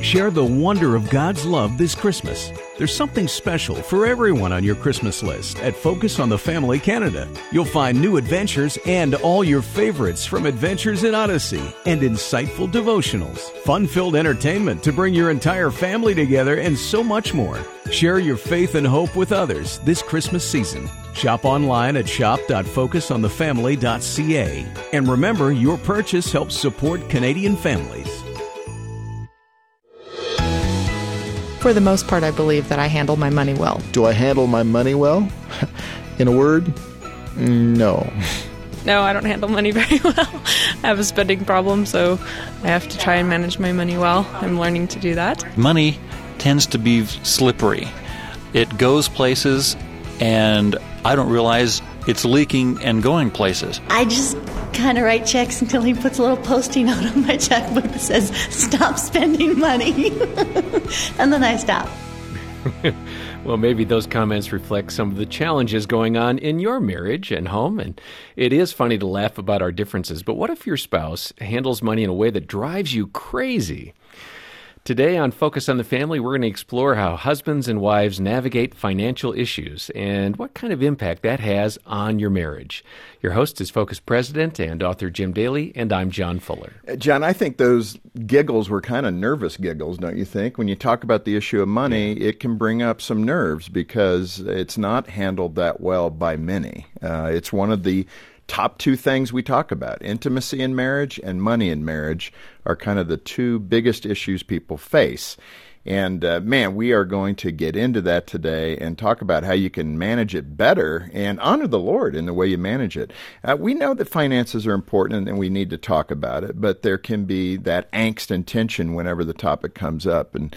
Share the wonder of God's love this Christmas. There's something special for everyone on your Christmas list at Focus on the Family Canada. You'll find new adventures and all your favorites from Adventures in Odyssey and insightful devotionals, fun filled entertainment to bring your entire family together, and so much more. Share your faith and hope with others this Christmas season. Shop online at shop.focusonthefamily.ca. And remember, your purchase helps support Canadian families. For the most part, I believe that I handle my money well. Do I handle my money well? In a word, no. No, I don't handle money very well. I have a spending problem, so I have to try and manage my money well. I'm learning to do that. Money tends to be slippery. It goes places, and I don't realize it's leaking and going places. I just kind of write checks until he puts a little posting note on my checkbook that says, stop spending money. and then I stop. well, maybe those comments reflect some of the challenges going on in your marriage and home. And it is funny to laugh about our differences, but what if your spouse handles money in a way that drives you crazy? Today on Focus on the Family, we're going to explore how husbands and wives navigate financial issues and what kind of impact that has on your marriage. Your host is Focus President and author Jim Daly, and I'm John Fuller. Uh, John, I think those giggles were kind of nervous giggles, don't you think? When you talk about the issue of money, it can bring up some nerves because it's not handled that well by many. Uh, it's one of the top two things we talk about intimacy in marriage and money in marriage are kind of the two biggest issues people face. And uh, man, we are going to get into that today and talk about how you can manage it better and honor the Lord in the way you manage it. Uh, we know that finances are important and we need to talk about it, but there can be that angst and tension whenever the topic comes up. And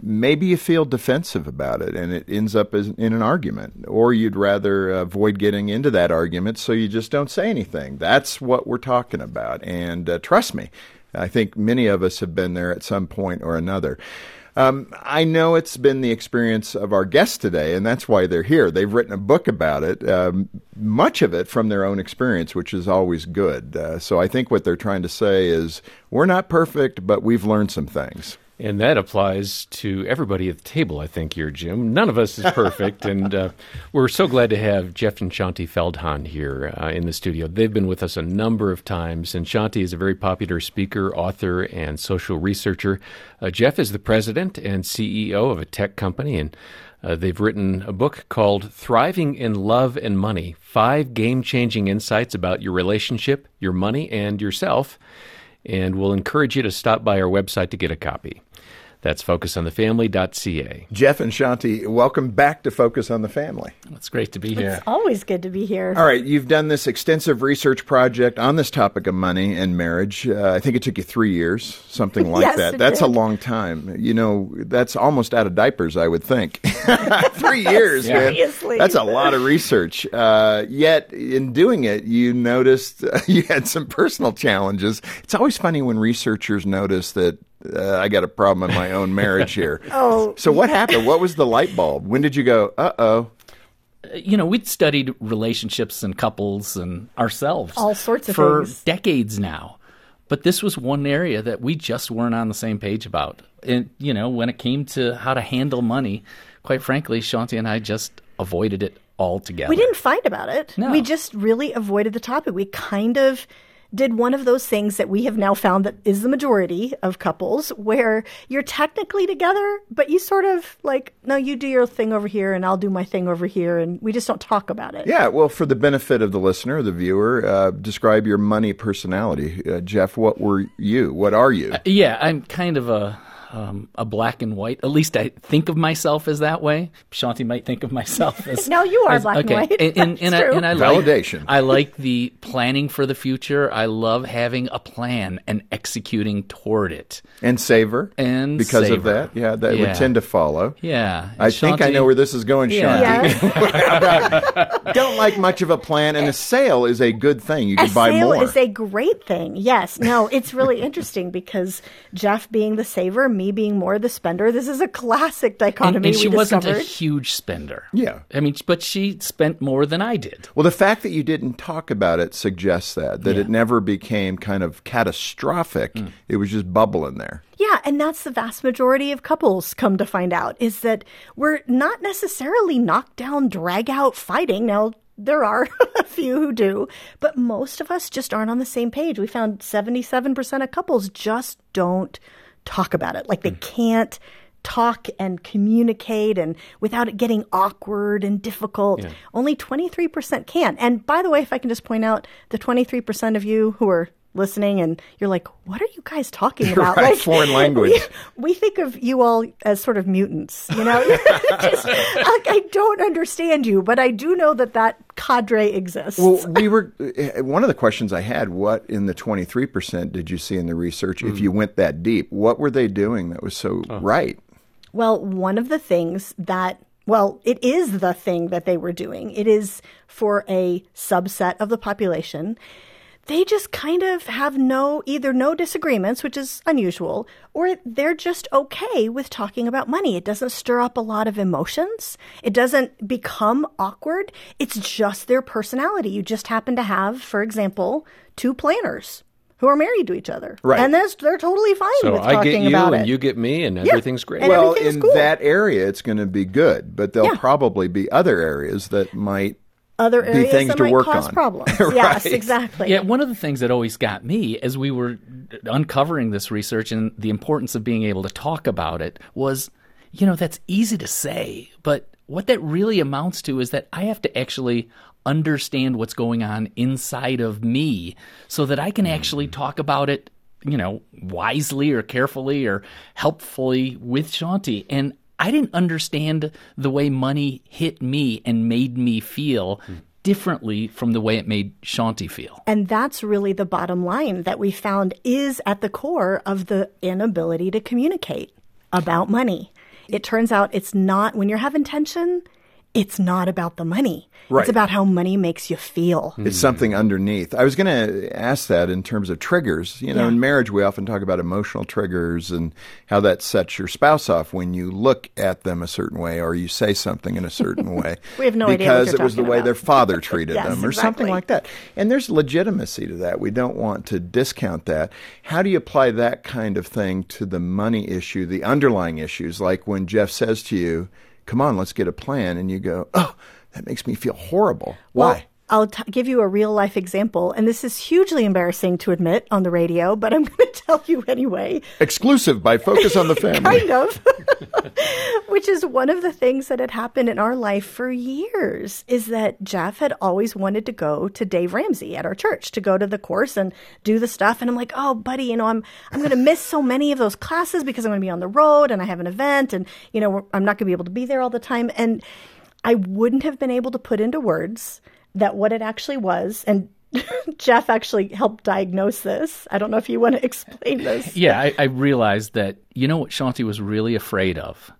maybe you feel defensive about it and it ends up as, in an argument, or you'd rather avoid getting into that argument so you just don't say anything. That's what we're talking about. And uh, trust me, I think many of us have been there at some point or another. Um, I know it's been the experience of our guests today, and that's why they're here. They've written a book about it, um, much of it from their own experience, which is always good. Uh, so I think what they're trying to say is we're not perfect, but we've learned some things. And that applies to everybody at the table, I think, here, Jim. None of us is perfect. and uh, we're so glad to have Jeff and Shaunti Feldhahn here uh, in the studio. They've been with us a number of times. And Shaunti is a very popular speaker, author, and social researcher. Uh, Jeff is the president and CEO of a tech company. And uh, they've written a book called Thriving in Love and Money Five Game Changing Insights About Your Relationship, Your Money, and Yourself. And we'll encourage you to stop by our website to get a copy. That's focusonthefamily.ca. Jeff and Shaunti, welcome back to Focus on the Family. It's great to be here. It's always good to be here. All right, you've done this extensive research project on this topic of money and marriage. Uh, I think it took you three years, something like yes, that. That's did. a long time. You know, that's almost out of diapers, I would think. three years, man. Seriously. That's a lot of research. Uh, yet, in doing it, you noticed uh, you had some personal challenges. It's always funny when researchers notice that uh, I got a problem in my own marriage here. oh. So what happened? What was the light bulb? When did you go, uh oh? You know, we'd studied relationships and couples and ourselves All sorts of for things. decades now. But this was one area that we just weren't on the same page about. And, you know, when it came to how to handle money, quite frankly, Shaunti and I just avoided it altogether. We didn't fight about it. No. We just really avoided the topic. We kind of did one of those things that we have now found that is the majority of couples where you're technically together, but you sort of like, no, you do your thing over here and I'll do my thing over here. And we just don't talk about it. Yeah, well, for the benefit of the listener, the viewer, uh, describe your money personality. Uh, Jeff, what were you? What are you? Yeah, I'm kind of a um, a black and white. At least I think of myself as that way. Shaunti might think of myself as No, you are as- black and okay. white. And, and, and I, true. and I like Validation. I like the planning for the future. I love having a plan and executing toward it. And savor. And because of that, yeah, that Yeah. would tend to follow. Yeah, I think I know where this is going, Yeah. Shaunti. Don't like much of a plan, and a sale is a good thing. You A can buy sale more. is a great thing. Yes. No, it's really interesting because Jeff being the saver, me me being more the spender. This is a classic dichotomy. And, and she we wasn't a huge spender. Yeah. I mean, but she spent more than I did. Well, the fact that you didn't talk about it suggests that that Yeah. it never became kind of catastrophic. Hmm. It was just bubbling there. Yeah, and that's the vast majority of couples come to find out is that we're not necessarily knocked down, drag out fighting. Now, there are a few who do, but most of us just aren't on the same page. We found 77% of couples just don't talk about it. Like they hmm. can't talk and communicate and without it getting awkward and difficult. Only 23% can. And by the way, if I can just point out the 23% of you who are listening and you're like, what are you guys talking about? Right, Like, foreign language. We, we think of you all as sort of mutants, you know? Just, like, I don't understand you, but I do know that that cadre exists. Well, we were uh, one of the questions I had. What in the twenty three percent did you see in the research? If you went that deep, what were they doing that was so right? Well, one of the things that, well, it is the thing that they were doing. It is for a subset of the population. They just kind of have no, either no disagreements, which is unusual, or they're just okay with talking about money. It doesn't stir up a lot of emotions. It doesn't become awkward. It's just their personality. You just happen to have, for example, two planners who are married to each other. Right. And that's, they're totally fine So with I talking get you about and it. you get me, and everything's great. And well, everything's in cool. that area, it's going to be good, but there'll Yeah. probably be other areas that might other areas things that to might work cause on. problems. Right. Yes, exactly. Yeah, one of the things that always got me as we were uncovering this research and the importance of being able to talk about it was, you know, that's easy to say, but what that really amounts to is that I have to actually understand what's going on inside of me so that I can actually mm-hmm. talk about it, you know, wisely or carefully or helpfully with Shaunti. And I didn't understand the way money hit me and made me feel differently from the way it made Shaunti feel. And that's really the bottom line that we found is at the core of the inability to communicate about money. It turns out it's not, when you're having tension, it's not about the money. Right. It's about how money makes you feel. It's something underneath. I was going to ask that in terms of triggers. You know, Yeah. in marriage, we often talk about emotional triggers and how that sets your spouse off when you look at them a certain way or you say something in a certain way. We have no idea because you're it was the talking way about. their father treated Yes, them or something like that. And there's legitimacy to that. We don't want to discount that. How do you apply that kind of thing to the money issue, the underlying issues, like when Jeff says to you, "Come on, let's get a plan," and you go, "Oh." That makes me feel horrible. Why? Well, I'll t- give you a real life example, and this is hugely embarrassing to admit on the radio, but I'm going to tell you anyway. Exclusive by Focus on the Family. kind of. Which is one of the things that had happened in our life for years is that Jeff had always wanted to go to Dave Ramsey at our church to go to the course and do the stuff. And I'm like, oh, buddy, you know, I'm I'm going to miss so many of those classes because I'm going to be on the road and I have an event and you know I'm not going to be able to be there all the time. And I wouldn't have been able to put into words that what it actually was and. Jeff actually helped diagnose this. I don't know if you want to explain this. Yeah, I, I realized that you know what Shaunti was really afraid of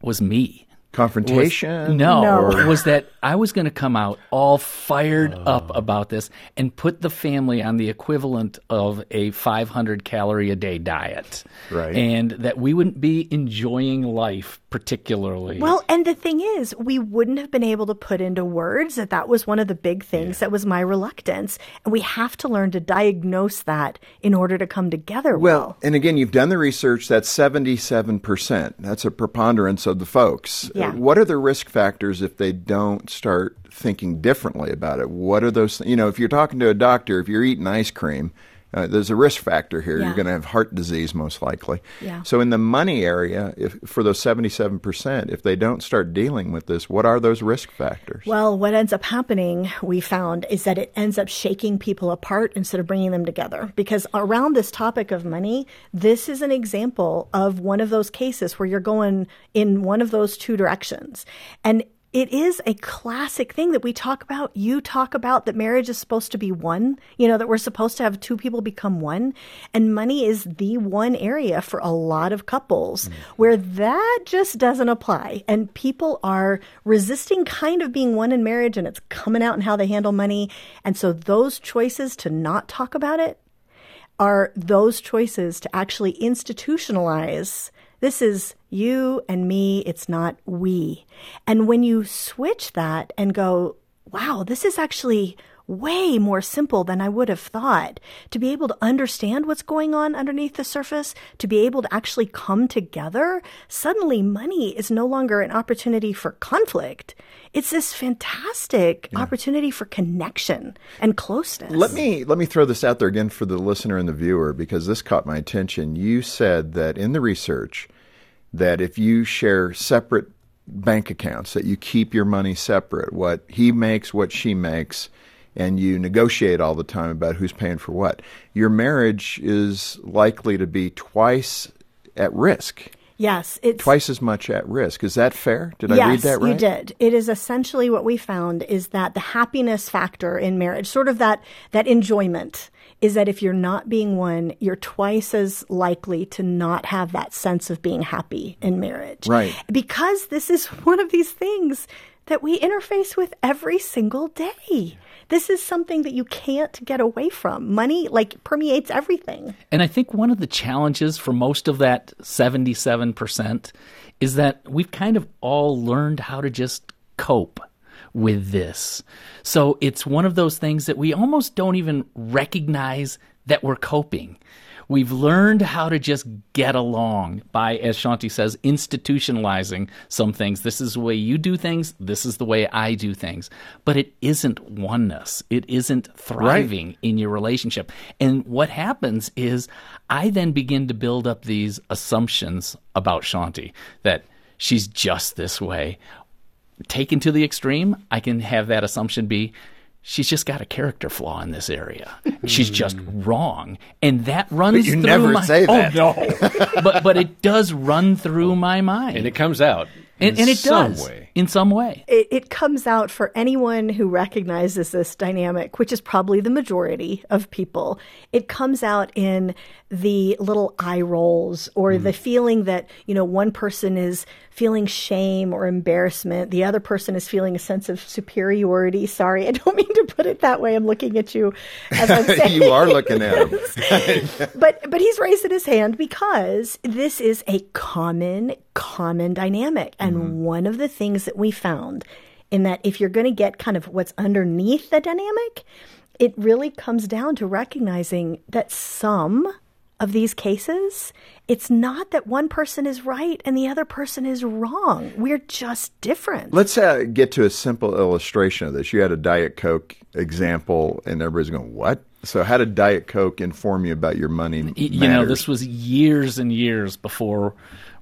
was me. Confrontation. No, No. was that I was going to come out all fired oh. up about this and put the family on the equivalent of a 500 calorie a day diet. Right. And that we wouldn't be enjoying life particularly. Well, and the thing is, we wouldn't have been able to put into words that that was one of the big things that was my reluctance. And we have to learn to diagnose that in order to come together well. Well, and again, you've done the research. That's 77%. That's a preponderance of the folks. Yeah. What are the risk factors if they don't start thinking differently about it? What are those? You know, if you're talking to a doctor, if you're eating ice cream, uh, there's a risk factor here. Yeah. You're going to have heart disease most likely. Yeah. So in the money area, if for those 77%, if they don't start dealing with this, what are those risk factors? Well, what ends up happening, we found, is that it ends up shaking people apart instead of bringing them together. Because around this topic of money, this is an example of one of those cases where you're going in one of those two directions. And it is a classic thing that we talk about. You talk about that marriage is supposed to be one, you know, that we're supposed to have two people become one. And money is the one area for a lot of couples mm-hmm. where that just doesn't apply. And people are resisting kind of being one in marriage and it's coming out in how they handle money. And so those choices to not talk about it are those choices to actually institutionalize This is you and me. It's not we. And when you switch that and go, wow, this is actually way more simple than I would have thought. To be able to understand what's going on underneath the surface, to be able to actually come together, suddenly money is no longer an opportunity for conflict. It's this fantastic yeah. opportunity for connection and closeness. Let me let me throw this out there again for the listener and the viewer because this caught my attention. You said that in the research that if you share separate bank accounts that you keep your money separate, what he makes, what she makes, and you negotiate all the time about who's paying for what, your marriage is likely to be twice at risk. Yes, it's twice as much at risk. Is that fair? Did yes, I read that right? you did. It is essentially what we found is that the happiness factor in marriage, sort of that that enjoyment, is that if you're not being one, you're twice as likely to not have that sense of being happy in marriage. Right. Because this is one of these things that we interface with every single day. This is something that you can't get away from. Money like permeates everything. And I think one of the challenges for most of that 77% is that we've kind of all learned how to just cope with this. So it's one of those things that we almost don't even recognize that we're coping. We've learned how to just get along by, as Shaunti says, institutionalizing some things. This is the way you do things. This is the way I do things. But it isn't oneness. It isn't thriving right. in your relationship. And what happens is I then begin to build up these assumptions about Shaunti that she's just this way. Taken to the extreme, I can have that assumption be she's just got a character flaw in this area. she's just hmm. wrong, and that runs. But you through never my, say oh, that. Oh no, but but it does run through my mind, and it comes out. And, and, it does way. In some way. It, it, comes out for anyone who recognizes this dynamic, which is probably the majority of people. It comes out in the little eye rolls or mm. the feeling that you know one person is feeling shame or embarrassment, the other person is feeling a sense of superiority. Sorry, I don't mean to put it that way. I'm looking at you as I'm saying. you are looking at him. but but he's raising his hand because this is a common common dynamic. And mm-hmm. one of the things that we found in that if you're going to get kind of what's underneath the dynamic, it really comes down to recognizing that some of these cases, it's not that one person is right and the other person is wrong. We're just different. Let's uh, get to a simple illustration of this. You had a Diet Coke example, and everybody's going, What? So, how did Diet Coke inform you about your money? You matters? know, this was years and years before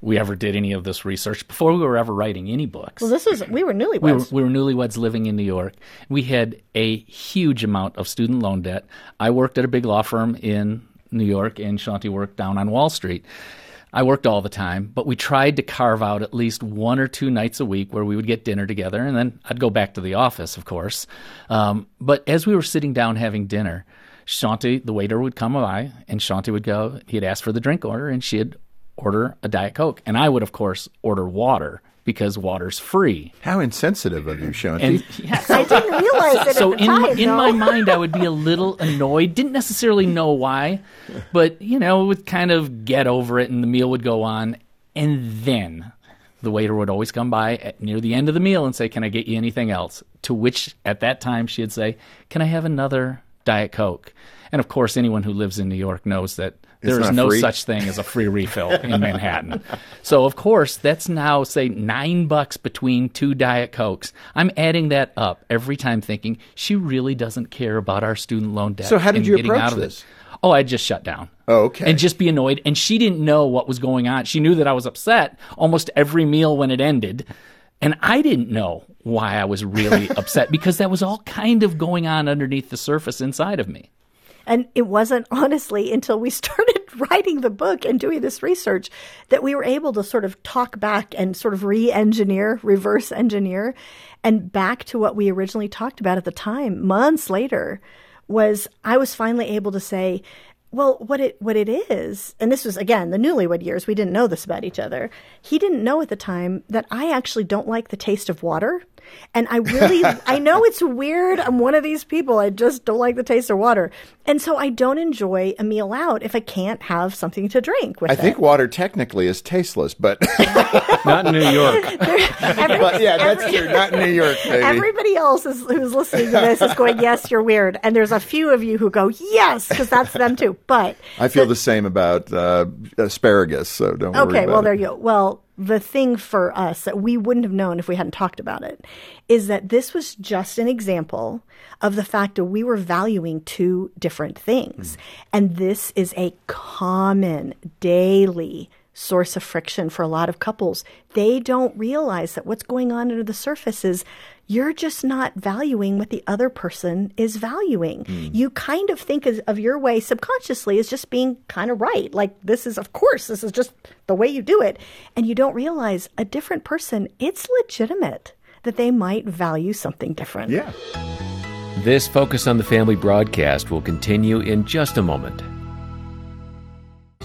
we ever did any of this research, before we were ever writing any books. Well, this was, we were newlyweds. We were, we were newlyweds living in New York. We had a huge amount of student loan debt. I worked at a big law firm in New York, and Shaunti worked down on Wall Street. I worked all the time, but we tried to carve out at least one or two nights a week where we would get dinner together, and then I'd go back to the office, of course. Um, but as we were sitting down having dinner, Shaunti, the waiter, would come by, and Shaunti would go. He'd ask for the drink order, and she'd order a Diet Coke, and I would, of course, order water because water's free. How insensitive of you, Shaunti. yes, I didn't realize it. So in time, in my mind, I would be a little annoyed. Didn't necessarily know why, but you know, would kind of get over it, and the meal would go on, and then the waiter would always come by at, near the end of the meal and say, "Can I get you anything else?" To which, at that time, she'd say, "Can I have another Diet Coke?" And of course, anyone who lives in New York knows that there is no free? such thing as a free refill in Manhattan. So of course, that's now say nine bucks between two Diet Cokes. I'm adding that up every time, thinking she really doesn't care about our student loan debt. So how did you approach this? It. Oh, I just shut down. Oh, okay. And just be annoyed. And she didn't know what was going on. She knew that I was upset almost every meal when it ended. And I didn't know why I was really upset because that was all kind of going on underneath the surface inside of me. And it wasn't honestly until we started writing the book and doing this research that we were able to sort of talk back and sort of re engineer, reverse engineer, and back to what we originally talked about at the time, months later, was I was finally able to say, well, what it what it is, and this was again the newlywed years. We didn't know this about each other. He didn't know at the time that I actually don't like the taste of water. And I really, I know it's weird. I'm one of these people. I just don't like the taste of water. And so I don't enjoy a meal out if I can't have something to drink with I it. think water technically is tasteless, but Not in New York. but yeah, that's true. Not in New York, baby. Everybody else is, who's listening to this is going, yes, you're weird. And there's a few of you who go, yes, because that's them too. But I feel the same about uh, asparagus, so don't worry Okay, well, it. there you go. Well, the thing for us that we wouldn't have known if we hadn't talked about it is that this was just an example of the fact that we were valuing two different things. And this is a common daily source of friction for a lot of couples. They don't realize that what's going on under the surface is you're just not valuing what the other person is valuing. Hmm. You kind of think of, of your way subconsciously as just being kind of right. Like, this is, of course, this is just the way you do it. And you don't realize a different person, it's legitimate that they might value something different. Yeah. This Focus on the Family broadcast will continue in just a moment.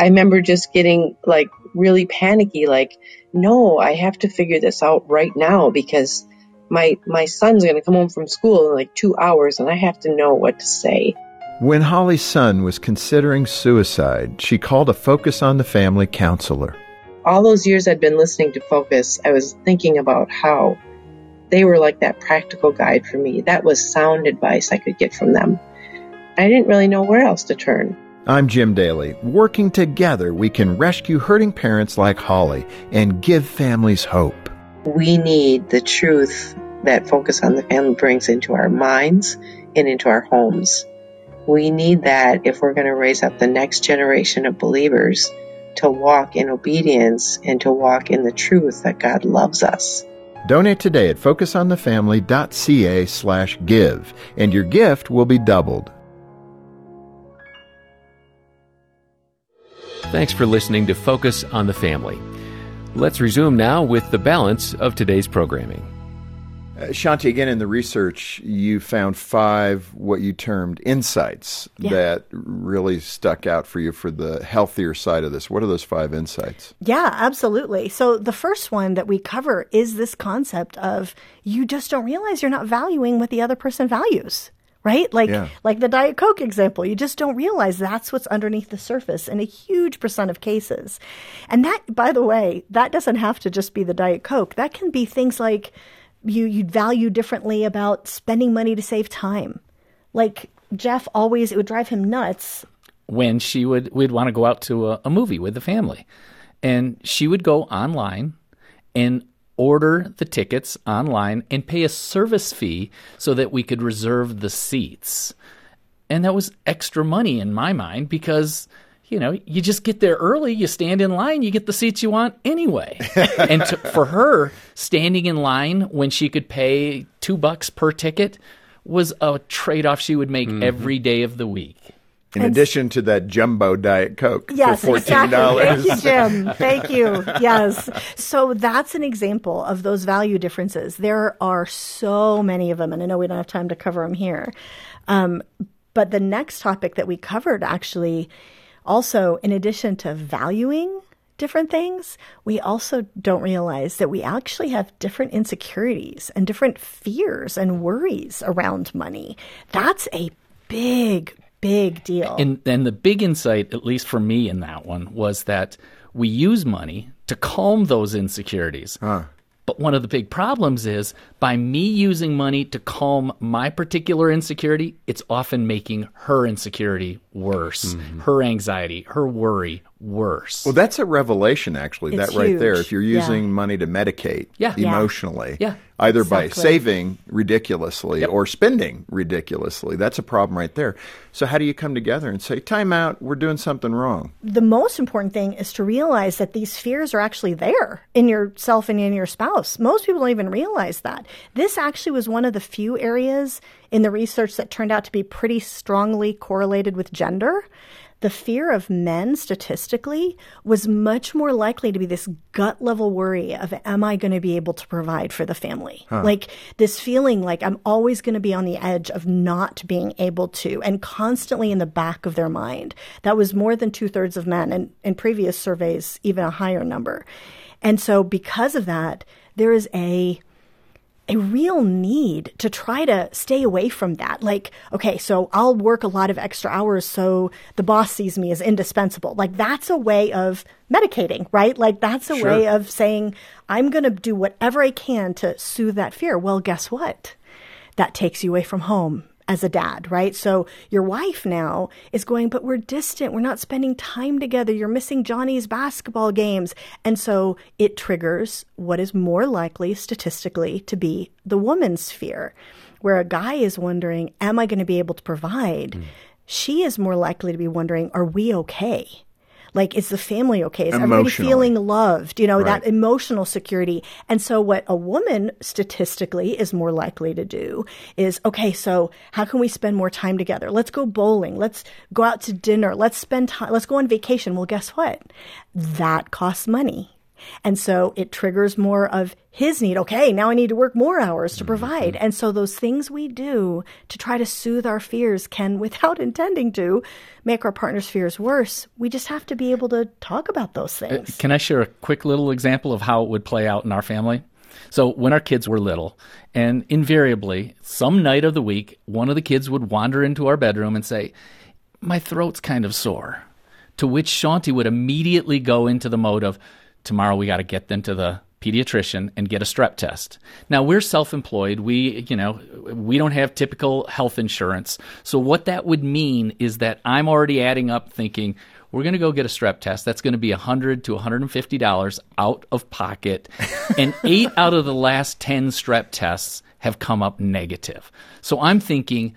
I remember just getting like really panicky, like, no, I have to figure this out right now because my my son's gonna come home from school in like two hours and I have to know what to say. When Holly's son was considering suicide, she called a Focus on the Family counselor. All those years I'd been listening to Focus, I was thinking about how they were like that practical guide for me. That was sound advice I could get from them. I didn't really know where else to turn. I'm Jim Daly. Working together, we can rescue hurting parents like Holly and give families hope. We need the truth that Focus on the Family brings into our minds and into our homes. We need that if we're going to raise up the next generation of believers to walk in obedience and to walk in the truth that God loves us. Donate today at focusonthefamily.ca slash give, and your gift will be doubled. Thanks for listening to Focus on the Family. Let's resume now with the balance of today's programming. Uh, Shaunti, again, in the research, you found five what you termed insights Yeah. that really stuck out for you for the healthier side of this. What are those five insights? Yeah, absolutely. So the first one that we cover is this concept of you just don't realize you're not valuing what the other person values. Right? Like Yeah. like the Diet Coke example. You just don't realize that's what's underneath the surface in a huge percent of cases. And that by the way, that doesn't have to just be the Diet Coke. That can be things like you you'd value differently about spending money to save time. Like Jeff always it would drive him nuts when she would we'd want to go out to a, a movie with the family and she would go online and order the tickets online and pay a service fee so that we could reserve the seats. And that was extra money in my mind because you know you just get there early you stand in line you get the seats you want anyway. And to, for her standing in line when she could pay two bucks per ticket was a trade-off she would make mm-hmm. every day of the week In addition to that jumbo Diet Coke Yes, for $14. exactly. Thank you, Jim. Thank you. Yes. So that's an example of those value differences. There are so many of them, and I know we don't have time to cover them here. Um, but the next topic that we covered actually also, in addition to valuing different things, we also don't realize that we actually have different insecurities and different fears and worries around money. That's a big, big deal. And and the big insight, at least for me in that one, was that we use money to calm those insecurities. But one of the big problems is by me using money to calm my particular insecurity, it's often making her insecurity worse, mm-hmm. her anxiety, her worry worse. Well, that's a revelation, actually. It's that right there. If you're Yeah. using money to medicate Yeah. Yeah. emotionally, Yeah. either by saving ridiculously or spending ridiculously, that's a problem right there. So, how do you come together and say, "Time out. We're doing something wrong"? the most important thing is to realize that these fears are actually there in yourself and in your spouse. Most people don't even realize that. This actually was one of the few areas in the research that turned out to be pretty strongly correlated with gender. The fear of men statistically was much more likely to be this gut level worry of, am I going to be able to provide for the family? Like this feeling like I'm always going to be on the edge of not being able to, and constantly in the back of their mind. That was more than two thirds of men, and in previous surveys, even a higher number. And so, because of that, there is a a real need to try to stay away from that. Like, okay, so I'll work a lot of extra hours so the boss sees me as indispensable. Like, that's a way of medicating, right? Like, that's a way of saying, I'm going to do whatever I can to soothe that fear. Well, guess what? That takes you away from home as a dad, right? So your wife now is going, but we're distant. We're not spending time together. You're missing Johnny's basketball games. And so it triggers what is more likely statistically to be the woman's fear, where a guy is wondering, am I going to be able to provide? Hmm. She is more likely to be wondering, are we okay? Like, is the family okay? Is everybody feeling loved? You know, Right. that emotional security. And so, what a woman statistically is more likely to do is okay, so how can we spend more time together? Let's go bowling. Let's go out to dinner. Let's spend time. Let's go on vacation. Well, guess what? That costs money. And so it triggers more of his need. Okay, now I need to work more hours to mm-hmm. provide. And so those things we do to try to soothe our fears can, without intending to, make our partner's fears worse. We just have to be able to talk about those uh, things. Can I share a quick little example of how it would play out in our family? So, when our kids were little, and invariably, some night of the week, one of the kids would wander into our bedroom and say, My throat's kind of sore. To which Shaunti would immediately go into the mode of, Tomorrow we got to get them to the pediatrician and get a strep test. Now we're self-employed. We, you know, we don't have typical health insurance. So what that would mean is that I'm already adding up thinking we're going to go get a strep test. That's going to be 100 to 150 dollars out of pocket. and 8 out of the last 10 strep tests have come up negative. So I'm thinking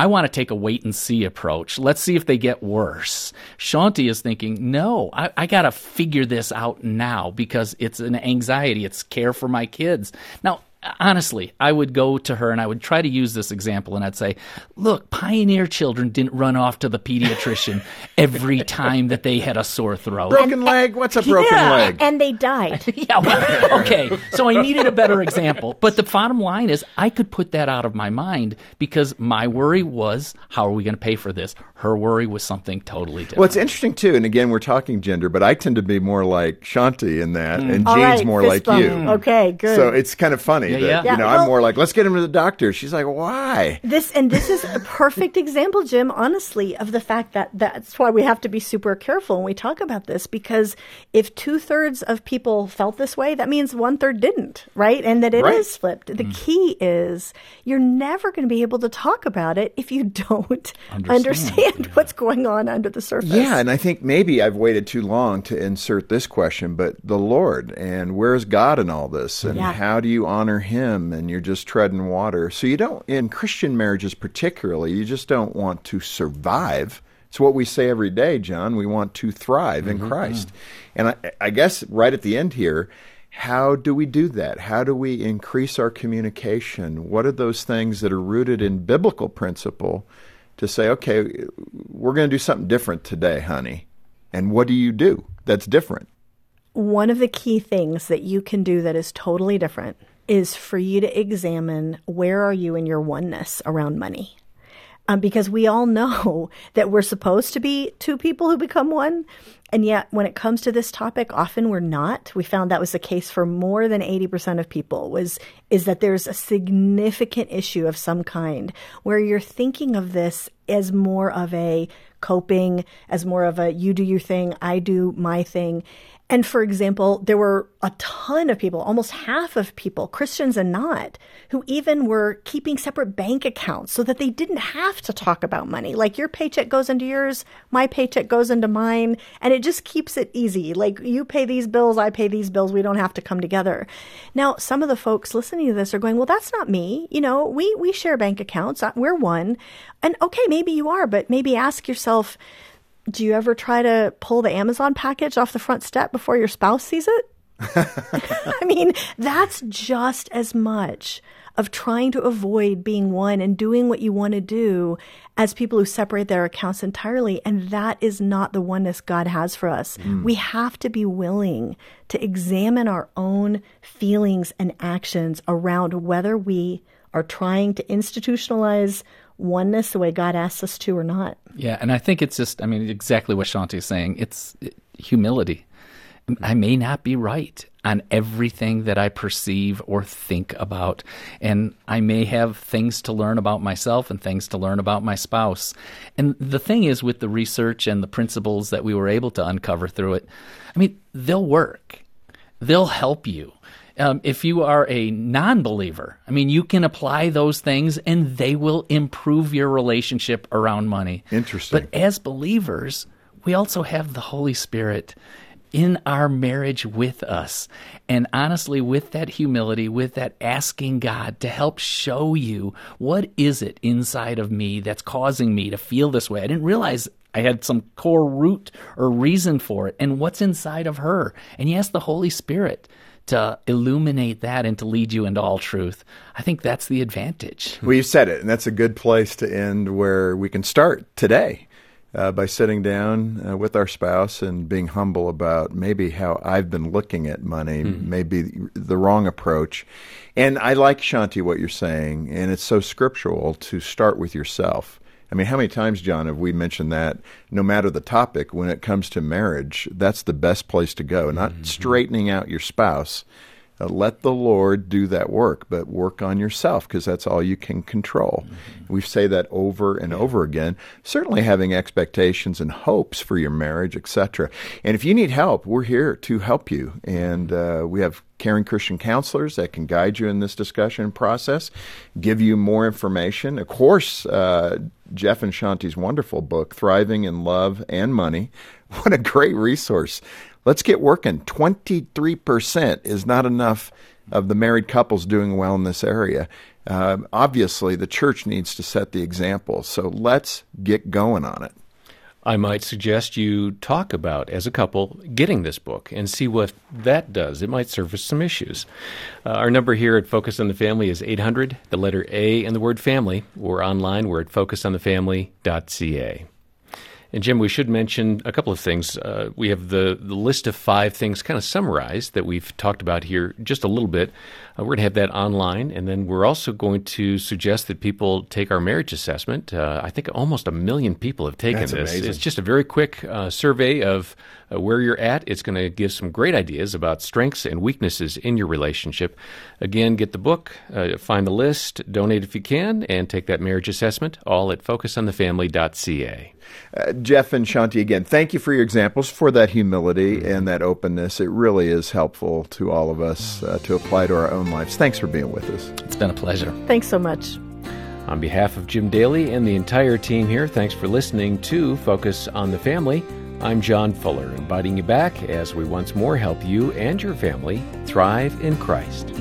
I want to take a wait and see approach. Let's see if they get worse. Shaunti is thinking, no, I, I got to figure this out now because it's an anxiety. It's care for my kids. Now, honestly, I would go to her and I would try to use this example and I'd say, look, pioneer children didn't run off to the pediatrician every time that they had a sore throat. Broken leg? What's a broken Yeah. leg? And they died. Yeah, well, okay. So I needed a better example. But the bottom line is, I could put that out of my mind because my worry was, how are we going to pay for this? Her worry was something totally different. Well, it's interesting too, and again, we're talking gender, but I tend to be more like Shaunti in that, mm. and Jane's right, more like bump. you. Mm. Okay, good. So it's kind of funny Yeah, that yeah. you know well- I'm more like, let's get him to the doctor. She's like, why? This and this is a perfect example, Jim, honestly, of the fact that that's why we have to be super careful when we talk about this because if two thirds of people felt this way, that means one third didn't, right? And that it is Right. flipped. The mm-hmm. key is you're never going to be able to talk about it if you don't understand, what's going on under the surface. Yeah, and I think maybe I've waited too long to insert this question, but the Lord and where's God in all this, and Yeah. how do you honor Him? And you're just treading water. So you don't in Christian marriages, particularly, you just don't want to survive. It's what we say every day, John. We want to thrive in mm-hmm. Christ. Mm. And I, I guess right at the end here, how do we do that? How do we increase our communication? What are those things that are rooted in biblical principle to say, okay, we're going to do something different today, honey? And what do you do that's different? one of the key things that you can do that is totally different is for you to examine where are you in your oneness around money. Um, because we all know that we're supposed to be two people who become one and yet when it comes to this topic often we're not. We found that was the case for more than 80% of people was is that there's a significant issue of some kind where you're thinking of this as more of a coping as more of a you do your thing i do my thing And for example, there were a ton of people, almost half of people, Christians and not, who even were keeping separate bank accounts so that they didn't have to talk about money. Like your paycheck goes into yours, my paycheck goes into mine, and it just keeps it easy. Like you pay these bills, I pay these bills, we don't have to come together. Now, some of the folks listening to this are going, well, that's not me. You know, we, we share bank accounts. We're one. And okay, maybe you are, but maybe ask yourself, do you ever try to pull the Amazon package off the front step before your spouse sees it? I mean, that's just as much of trying to avoid being one and doing what you want to do as people who separate their accounts entirely. And that is not the oneness God has for us. Mm. We have to be willing to examine our own feelings and actions around whether we are trying to institutionalize oneness the way God asks us to or not. Yeah, and I think it's just, I mean, exactly what Shaunti is saying. It's humility. I may not be right on everything that I perceive or think about. And I may have things to learn about myself and things to learn about my spouse. And the thing is, with the research and the principles that we were able to uncover through it, I mean, they'll work, they'll help you um, if you are a non believer, I mean, you can apply those things and they will improve your relationship around money. Interesting. But as believers, we also have the Holy Spirit in our marriage with us. And honestly, with that humility, with that asking God to help show you what is it inside of me that's causing me to feel this way. I didn't realize I had some core root or reason for it. And what's inside of her? And you ask the Holy Spirit to illuminate that and to lead you into all truth. I think that's the advantage. Well, you said it, and that's a good place to end where we can start today. Uh, by sitting down uh, with our spouse and being humble about maybe how I've been looking at money, mm-hmm. maybe the wrong approach. And I like, Shaunti, what you're saying, and it's so scriptural to start with yourself. I mean, how many times, John, have we mentioned that no matter the topic, when it comes to marriage, that's the best place to go, not mm-hmm. straightening out your spouse. Uh, let the Lord do that work, but work on yourself because that's all you can control. Mm-hmm. We say that over and over again. Certainly having expectations and hopes for your marriage, etc. And if you need help, we're here to help you. And uh, we have caring Christian counselors that can guide you in this discussion process, give you more information. Of course, uh, Jeff and Shaunti's wonderful book, Thriving in Love and Money. What a great resource. Let's get working. 23% is not enough of the married couples doing well in this area. Uh, obviously, the church needs to set the example. So let's get going on it. I might suggest you talk about, as a couple, getting this book and see what that does. It might surface some issues. Uh, our number here at Focus on the Family is 800, the letter A, and the word family. Or online, we're at focusonthefamily.ca. And Jim, we should mention a couple of things. Uh, we have the, the list of five things kind of summarized that we've talked about here just a little bit. Uh, we're going to have that online, and then we're also going to suggest that people take our marriage assessment. Uh, I think almost a million people have taken That's this. Amazing. It's just a very quick uh, survey of uh, where you're at. It's going to give some great ideas about strengths and weaknesses in your relationship. Again, get the book, uh, find the list, donate if you can, and take that marriage assessment, all at focusonthefamily.ca. Uh, Jeff and Shaunti, again, thank you for your examples, for that humility mm-hmm. and that openness. It really is helpful to all of us uh, to apply to our own lives. Thanks for being with us. It's been a pleasure. Thanks so much. On behalf of Jim Daly and the entire team here, thanks for listening to Focus on the Family. I'm John Fuller, inviting you back as we once more help you and your family thrive in Christ.